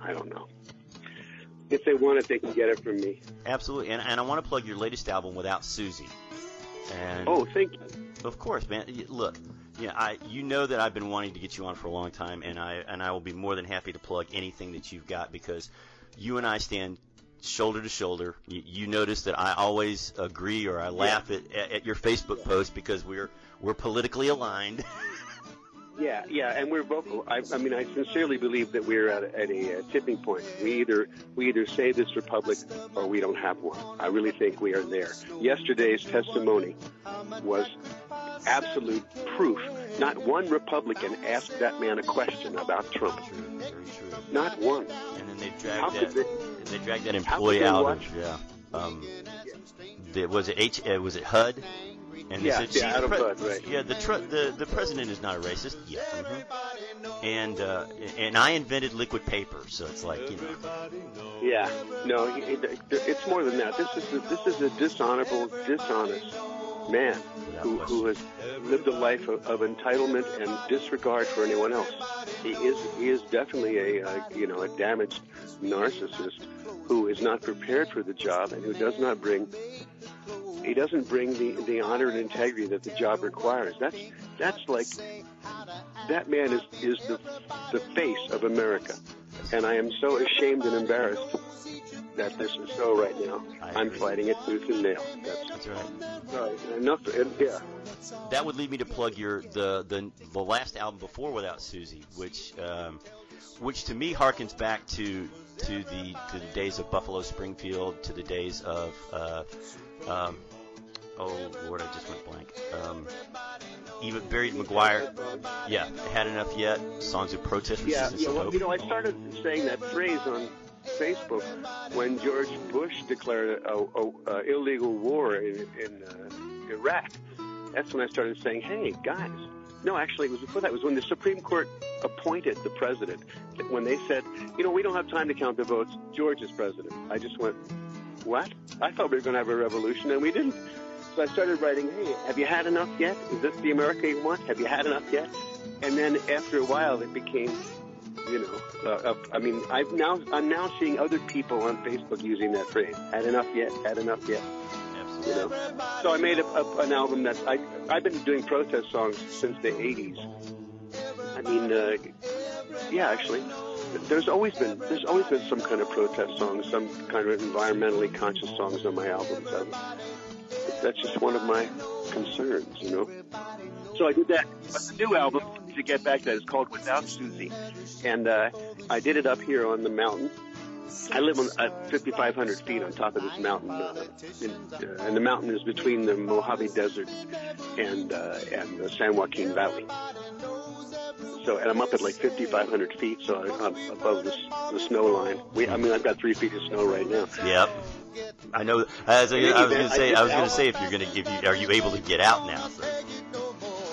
I don't know. If they want it, they can get it from me. absolutely, and, and I want to plug your latest album, Without Susie. And Oh, thank you. Of course, man. Look, yeah, I you know that I've been wanting to get you on for a long time, and I and I will be more than happy to plug anything that you've got because you and I stand shoulder to shoulder. You, you notice that I always agree or I laugh at, at, at your Facebook post because we're we're politically aligned. <laughs> Yeah, yeah, and we're vocal. I, I mean, I sincerely believe that we're at, a- at a, uh tipping point. We either we either save this republic or we don't have one. I really think we are there. Yesterday's testimony was absolute proof. Not one Republican asked that man a question about Trump. Very true. Not one. And then they How dragged could that they dragged that employee out watch- of yeah. Um, the, was it H? Uh, was it HUD? And they Yeah, said, yeah, "See, Adam the HUD, right. Yeah, the, tr- the the president is not a racist. Yeah. mhm. And uh, and I invented liquid paper, so it's like you know. Yeah, no, it's more than that. This is a, this is a dishonorable, dishonest man who, who has lived a life of, of entitlement and disregard for anyone else. He is he is definitely a, you know a damaged narcissist who is not prepared for the job and who does not bring he doesn't bring the the honor and integrity that the job requires. That's that's like that man is is the the face of America, and I am so ashamed and embarrassed that this is so right now. I I'm fighting it tooth and nail. That's That's right. right. Enough. And, yeah. That would lead me to plug your the the, the last album before Without Susie, which um, which to me harkens back to to the to the days of Buffalo Springfield, to the days of uh, um, oh Lord, I just went blank. Um, even Barry McGuire, yeah, had enough yet. Songs of protest, resistance, yeah and well, hope. you know, I started saying that phrase on Facebook when George Bush declared a, a, a illegal war in, in uh, Iraq. That's when I started saying, "Hey, guys." No, actually, it was before that. It was when the Supreme Court appointed the president. When they said, "You know, we don't have time to count the votes. George is president." I just went, "What? I thought we were going to have a revolution, and we didn't." So I started writing, "Hey, have you had enough yet? Is this the America you want? Have you had enough yet?" And then after a while, it became you know, uh, uh, I mean, I've now I'm now seeing other people on Facebook using that phrase. Had enough yet? Had enough yet? Absolutely. You know. So I made a, a, an album that I I've been doing protest songs since the '80s. I mean, uh, yeah, actually, there's always been there's always been some kind of protest songs, some kind of environmentally conscious songs on my albums. I, that's just one of my concerns, you know. So I did that. But the new album, to get back to that, is called Without Susie, and uh, I did it up here on the mountain. I live on at 5,500 feet on top of this mountain, uh, in, uh, and the mountain is between the Mojave Desert and uh, and the San Joaquin Valley. So, and I'm up at like 5,500 feet, so I'm above the, the snow line. We, I mean, I've got three feet of snow right now. Yep. I know. As I, I was going to say, I was going to say, if you're going to, if you, are you able to get out now? So.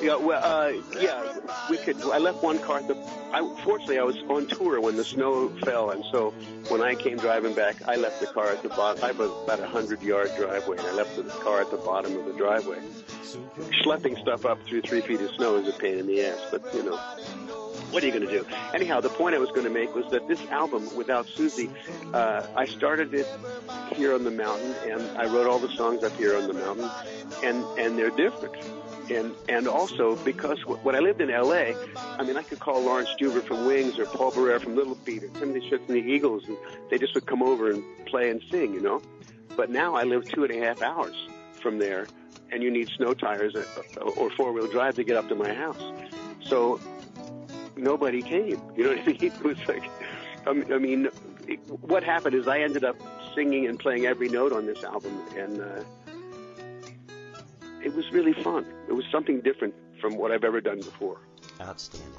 Yeah, well, uh, yeah, we could. I left one car at the. I, fortunately, I was on tour when the snow fell, and so when I came driving back, I left the car at the bottom. I have about a hundred yard driveway, and I left the car at the bottom of the driveway. Schlepping stuff up through three feet of snow is a pain in the ass, but you know, what are you going to do? Anyhow, the point I was going to make was that this album, without Susie, uh, I started it here on the mountain, and I wrote all the songs up here on the mountain, and and they're different and and also because when I lived in L.A., I mean, I could call Laurence Juber from Wings or Paul Barrere from Little Feat or Timothy Schmit from the Eagles, and they just would come over and play and sing, you know. But now I live two and a half hours from there, and you need snow tires or four wheel drive to get up to my house. So nobody came. <laughs> You know what I mean? It was like, I mean, what happened is I ended up singing and playing every note on this album, and. Uh, it was really fun. It was something different from what I've ever done before. Outstanding.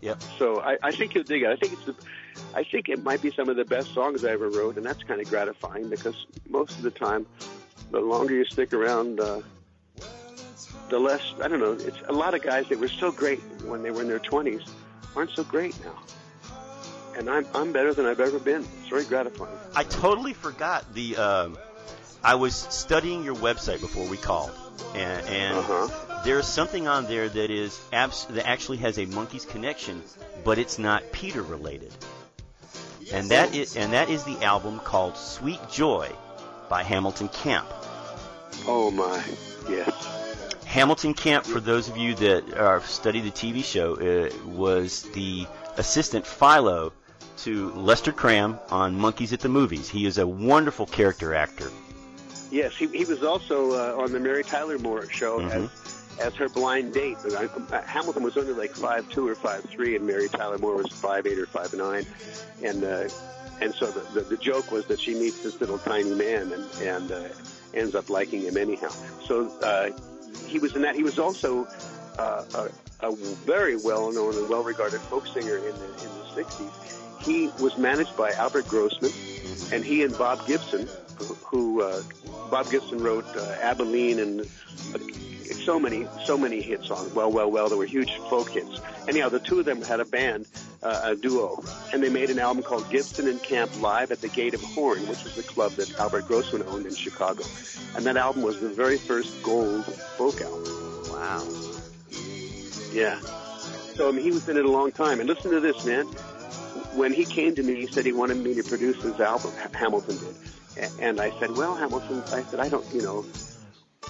Yep. So I, I think you'll dig it. I think it's the, I think it might be some of the best songs I ever wrote, and that's kind of gratifying because most of the time, the longer you stick around, uh, the less I don't know. It's a lot of guys that were so great when they were in their twenties aren't so great now. And I'm I'm better than I've ever been. It's very gratifying. I totally forgot the. Uh, I was studying your website before we called and, and uh-huh. there's something on there that is abs- that actually has a Monkees connection, but it's not Peter related. And that is and that is the album called Sweet Joy by Hamilton Camp. Oh my, yes. Hamilton Camp, for those of you that are study the TV show, uh, was the assistant Philo to Lester Cram on Monkees at the Movies. He is a wonderful character actor. Yes, he, he was also uh, on the Mary Tyler Moore show mm-hmm. as as her blind date. But I, uh, Hamilton was only like five two or five three, and Mary Tyler Moore was five eight or five nine, and uh, and so the, the the joke was that she meets this little tiny man and and uh, ends up liking him anyhow. So uh, he was in that. He was also uh, a, a very well known and well regarded folk singer in the in the sixties. He was managed by Albert Grossman, and he and Bob Gibson, who, uh, Bob Gibson wrote uh, Abilene and uh, so many, so many hit songs. Well, well, well. There were huge folk hits. Anyhow, the two of them had a band, uh, a duo, and they made an album called Gibson and Camp Live at the Gate of Horn, which was the club that Albert Grossman owned in Chicago. And that album was the very first gold folk album. Wow. Yeah. So I mean, he was in it a long time. And listen to this, man. When he came to me, he said he wanted me to produce his album. Hamilton did and I said, well, Hamilton, I said, I don't, you know,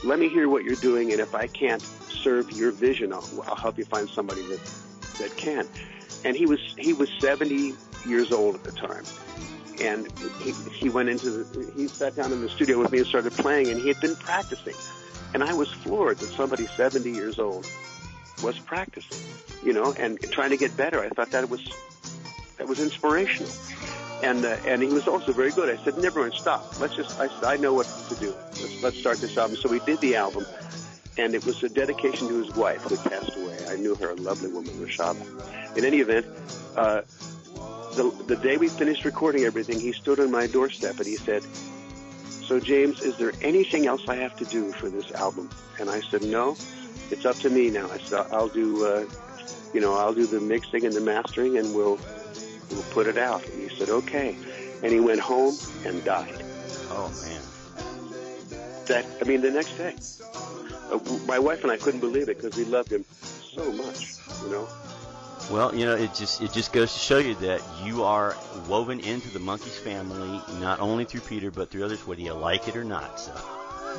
let me hear what you're doing, and if I can't serve your vision, I'll, I'll help you find somebody that that can. And he was he was 70 years old at the time, and he, he went into the, he sat down in the studio with me and started playing, and he had been practicing, and I was floored that somebody 70 years old was practicing, you know, and trying to get better. I thought that was that was inspirational and uh, and he was also very good. I said, never mind, stop. Let's just. I said, I know what to do. Let's, let's start this album. So we did the album, and it was a dedication to his wife who passed away. I knew her, a lovely woman, Rashaba. In any event, uh, the the day we finished recording everything, he stood on my doorstep and he said, "So James, is there anything else I have to do for this album?" And I said, "No, it's up to me now." I said, "I'll do." Uh, you know, I'll do the mixing and the mastering, and we'll we'll put it out. And he said, okay. And he went home and died. Oh, man. That, I mean, the next day. Uh, my wife and I couldn't believe it because we loved him so much, you know. Well, you know, it just it just goes to show you that you are woven into the Monkees family, not only through Peter but through others, whether you like it or not. So.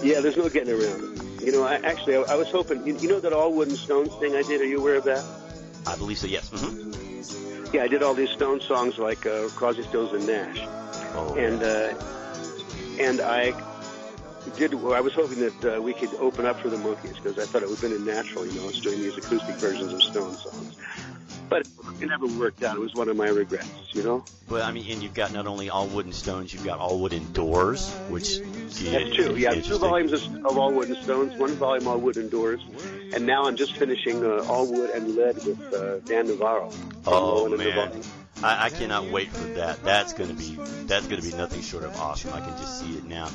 Yeah, there's no getting around it. You know, I, actually, I, I was hoping. You, you know that all wood and stones thing I did. Are you aware of that? I believe so. Yes. Mm-hmm. Yeah, I did all these Stone songs like uh, Crosby, Stills, and Nash, oh, and uh, and I did. Well, I was hoping that uh, we could open up for the Monkees because I thought it would have been a natural, you know, doing these acoustic versions of Stone songs. But it never worked out. It was one of my regrets, you know. But I mean, and you've got not only all wood and stones, you've got all wood and doors, which that's two. Yeah, two volumes of, of all wood and stones, one volume all wood and doors, and now I'm just finishing uh, All Wood and Lead with uh, Dan Navarro. Oh man, I, I cannot wait for that. That's gonna be that's gonna be nothing short of awesome. I can just see it now.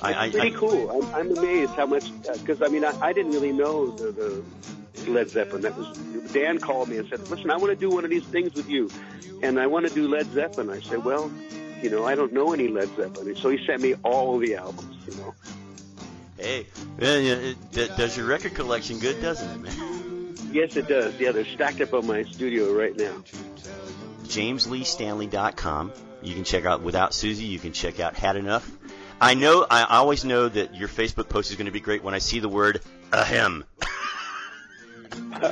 I, it's pretty I, cool. I'm, I'm amazed how much because uh, I mean I, I didn't really know the, the Led Zeppelin. That was Dan called me and said, "Listen, I want to do one of these things with you, and I want to do Led Zeppelin." I said, "Well, you know, I don't know any Led Zeppelin," so he sent me all the albums. You know. Hey, man, it, it, does your record collection good, doesn't it, man? Yes, it does. Yeah, they're stacked up on my studio right now. JamesLeeStanley.com. You can check out Without Susie. You can check out Had Enough. I know, I always know that your Facebook post is going to be great when I see the word ahem. <laughs>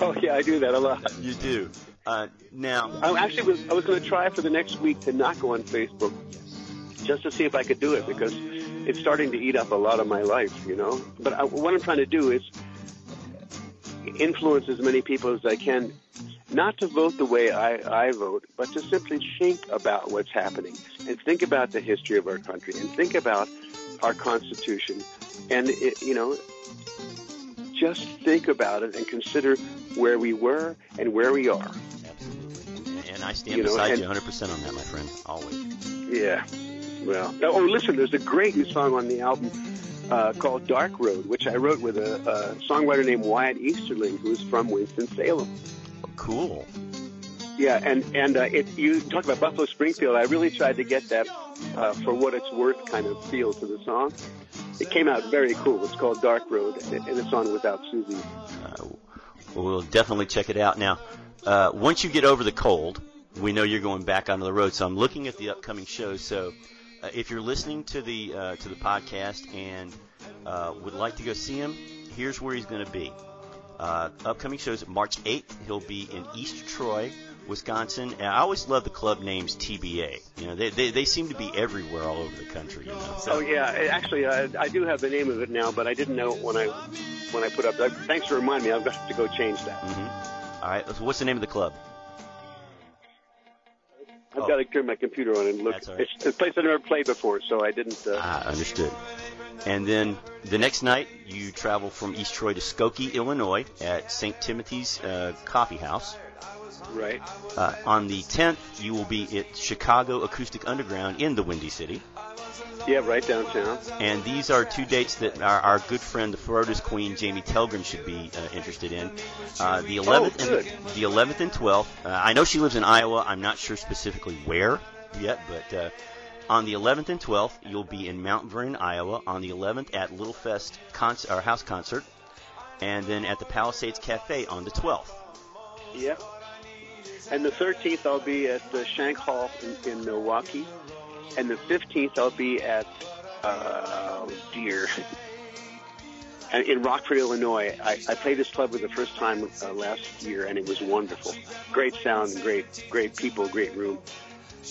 oh yeah, I do that a lot. You do. Uh, now, I actually was I was going to try for the next week to not go on Facebook, just to see if I could do it because it's starting to eat up a lot of my life, you know. But I, what I'm trying to do is influence as many people as I can, not to vote the way I, I vote, but to simply think about what's happening and think about the history of our country and think about our Constitution, and it, you know, just think about it and consider where we were and where we are. Absolutely, and I stand you know, beside and, you 100% on that, my friend, always. Yeah. Well, oh, listen, there's a great new song on the album uh, called Dark Road, which I wrote with a, a songwriter named Wyatt Easterling, who's from Winston-Salem. Cool. Yeah, and and uh, it, you talk about Buffalo Springfield. I really tried to get that uh, for what it's worth kind of feel to the song. It came out very cool. It's called Dark Road, and it's on Without Susie. Uh, we'll definitely check it out. Now, uh, once you get over the cold, we know you're going back onto the road. So I'm looking at the upcoming shows. So uh, if you're listening to the uh, to the podcast and uh, would like to go see him, here's where he's going to be. Uh, upcoming shows March 8th, he'll be in East Troy, Wisconsin. And I always love the club names TBA. You know, they, they, they seem to be everywhere all over the country. You know. So. Oh yeah, actually, I, I do have the name of it now, but I didn't know it when I when I put up. Thanks for reminding me. I've got to go change that. Mm-hmm. All right. So what's the name of the club? I've oh. got to turn my computer on and look. Right. It's a place I've never played before, so I didn't. Uh... Ah, understood. And then the next night, you travel from East Troy to Skokie, Illinois, at St. Timothy's uh, Coffee House. Right. Uh, on the 10th, you will be at Chicago Acoustic Underground in the Windy City. Yeah, right downtown. And these are two dates that our, our good friend, the Feroda's Queen, Jamie Telgren, should be uh, interested in. Uh, the 11th oh, and the 11th and 12th. Uh, I know she lives in Iowa. I'm not sure specifically where yet, but uh, on the 11th and 12th, you'll be in Mount Vernon, Iowa. On the 11th, at Little Fest concert, house concert, and then at the Palisades Cafe on the 12th. Yep. And the 13th, I'll be at the Shank Hall in, in Milwaukee and the 15th I'll be at uh, oh dear in Rockford, Illinois. I, I played this club for the first time uh, last year, and it was wonderful. Great sound, great great people, great room.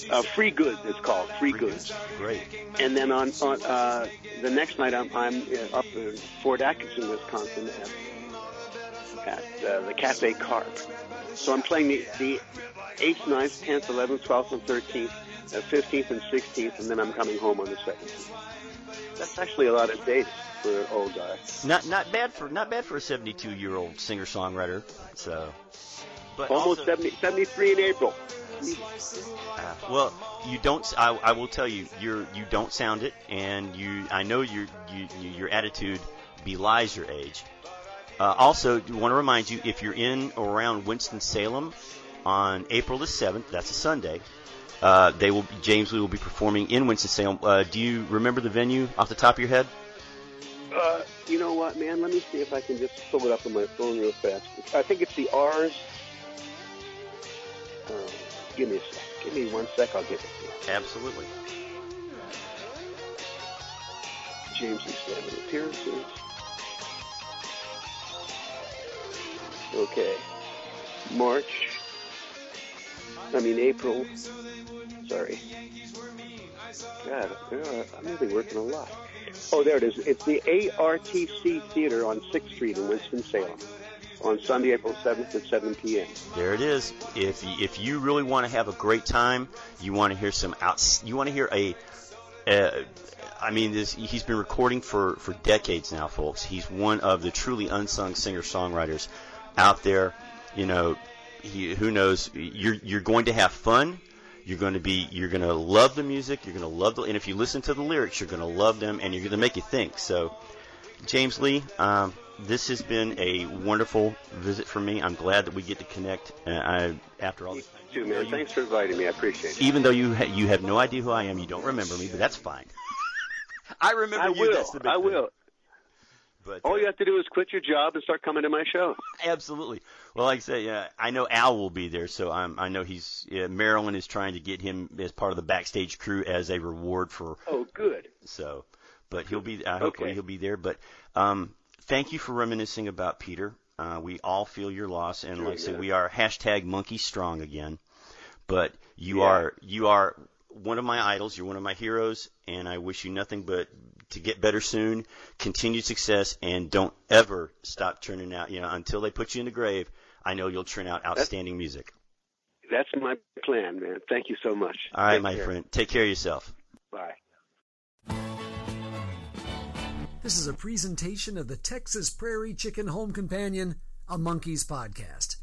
Uh, Free Goods, it's called Free, Free Goods. Goods. Great. And then on, on uh, the next night, I'm, I'm uh, up in Fort Atkinson, Wisconsin, at, at uh, the Cafe Carp. So I'm playing the, the 8th, 9th, 10th, 11th, 12th, and 13th the 15th and 16th, and then I'm coming home on the 17th. That's actually a lot of dates for an old guy. Not not bad for not bad for a 72 year old singer songwriter. So, but almost also, 70, 73 in April. Uh, well, you don't. I, I will tell you, you're you don't sound it, and you. I know your you, your attitude belies your age. Uh, also, I want to remind you if you're in or around Winston Salem on April the 7th, that's a Sunday. Uh, they will. James Lee will be performing in Winston Salem. Uh, do you remember the venue off the top of your head? Uh, you know what, man? Let me see if I can just pull it up on my phone real fast. I think it's the R's. Uh, give me a sec. Give me one sec. I'll get it. Absolutely. James Lee Stanley appearances. Okay. March. I mean April Sorry. God, uh, I'm really working a lot. Oh, there it is. It's the ARTC Theater on 6th Street in Winston-Salem on Sunday, April 7th at 7 p.m. There it is. If if you really want to have a great time, you want to hear some out, you want to hear a, a I mean, this, he's been recording for, for decades now, folks. He's one of the truly unsung singer songwriters out there. You know, he, who knows? You're you're going to have fun. You're going to be you're going to love the music. You're going to love the and if you listen to the lyrics, you're going to love them and you're going to make you think. So, James Lee, um, this has been a wonderful visit for me. I'm glad that we get to connect. Uh, I, after all this time, too, man. Thanks for inviting me. I appreciate it. Even though you ha- you have no idea who I am, you don't remember me, but that's fine. <laughs> I remember I you. will. That's the big I thing. will. But All uh, you have to do is quit your job and start coming to my show. Absolutely. Well, like I said, yeah, I know Al will be there, so I'm, I know he's yeah, Marilyn is trying to get him as part of the backstage crew as a reward for Oh, good. so. But he'll be uh, hopefully Okay. he'll be there. But um, thank you for reminiscing about Peter. Uh, we all feel your loss, and Sure, like I said, yeah. we are hashtag Monkey Strong again. But you Yeah. are you are one of my idols. You're one of my heroes, and I wish you nothing but to get better soon, continued success, and don't ever stop turning out. You know, until they put you in the grave, I know you'll turn out outstanding music. That's my plan, man. Thank you so much. All right, Take my care. friend. Take care of yourself. Bye. This is a presentation of the Texas Prairie Chicken Home Companion, a Monkees podcast.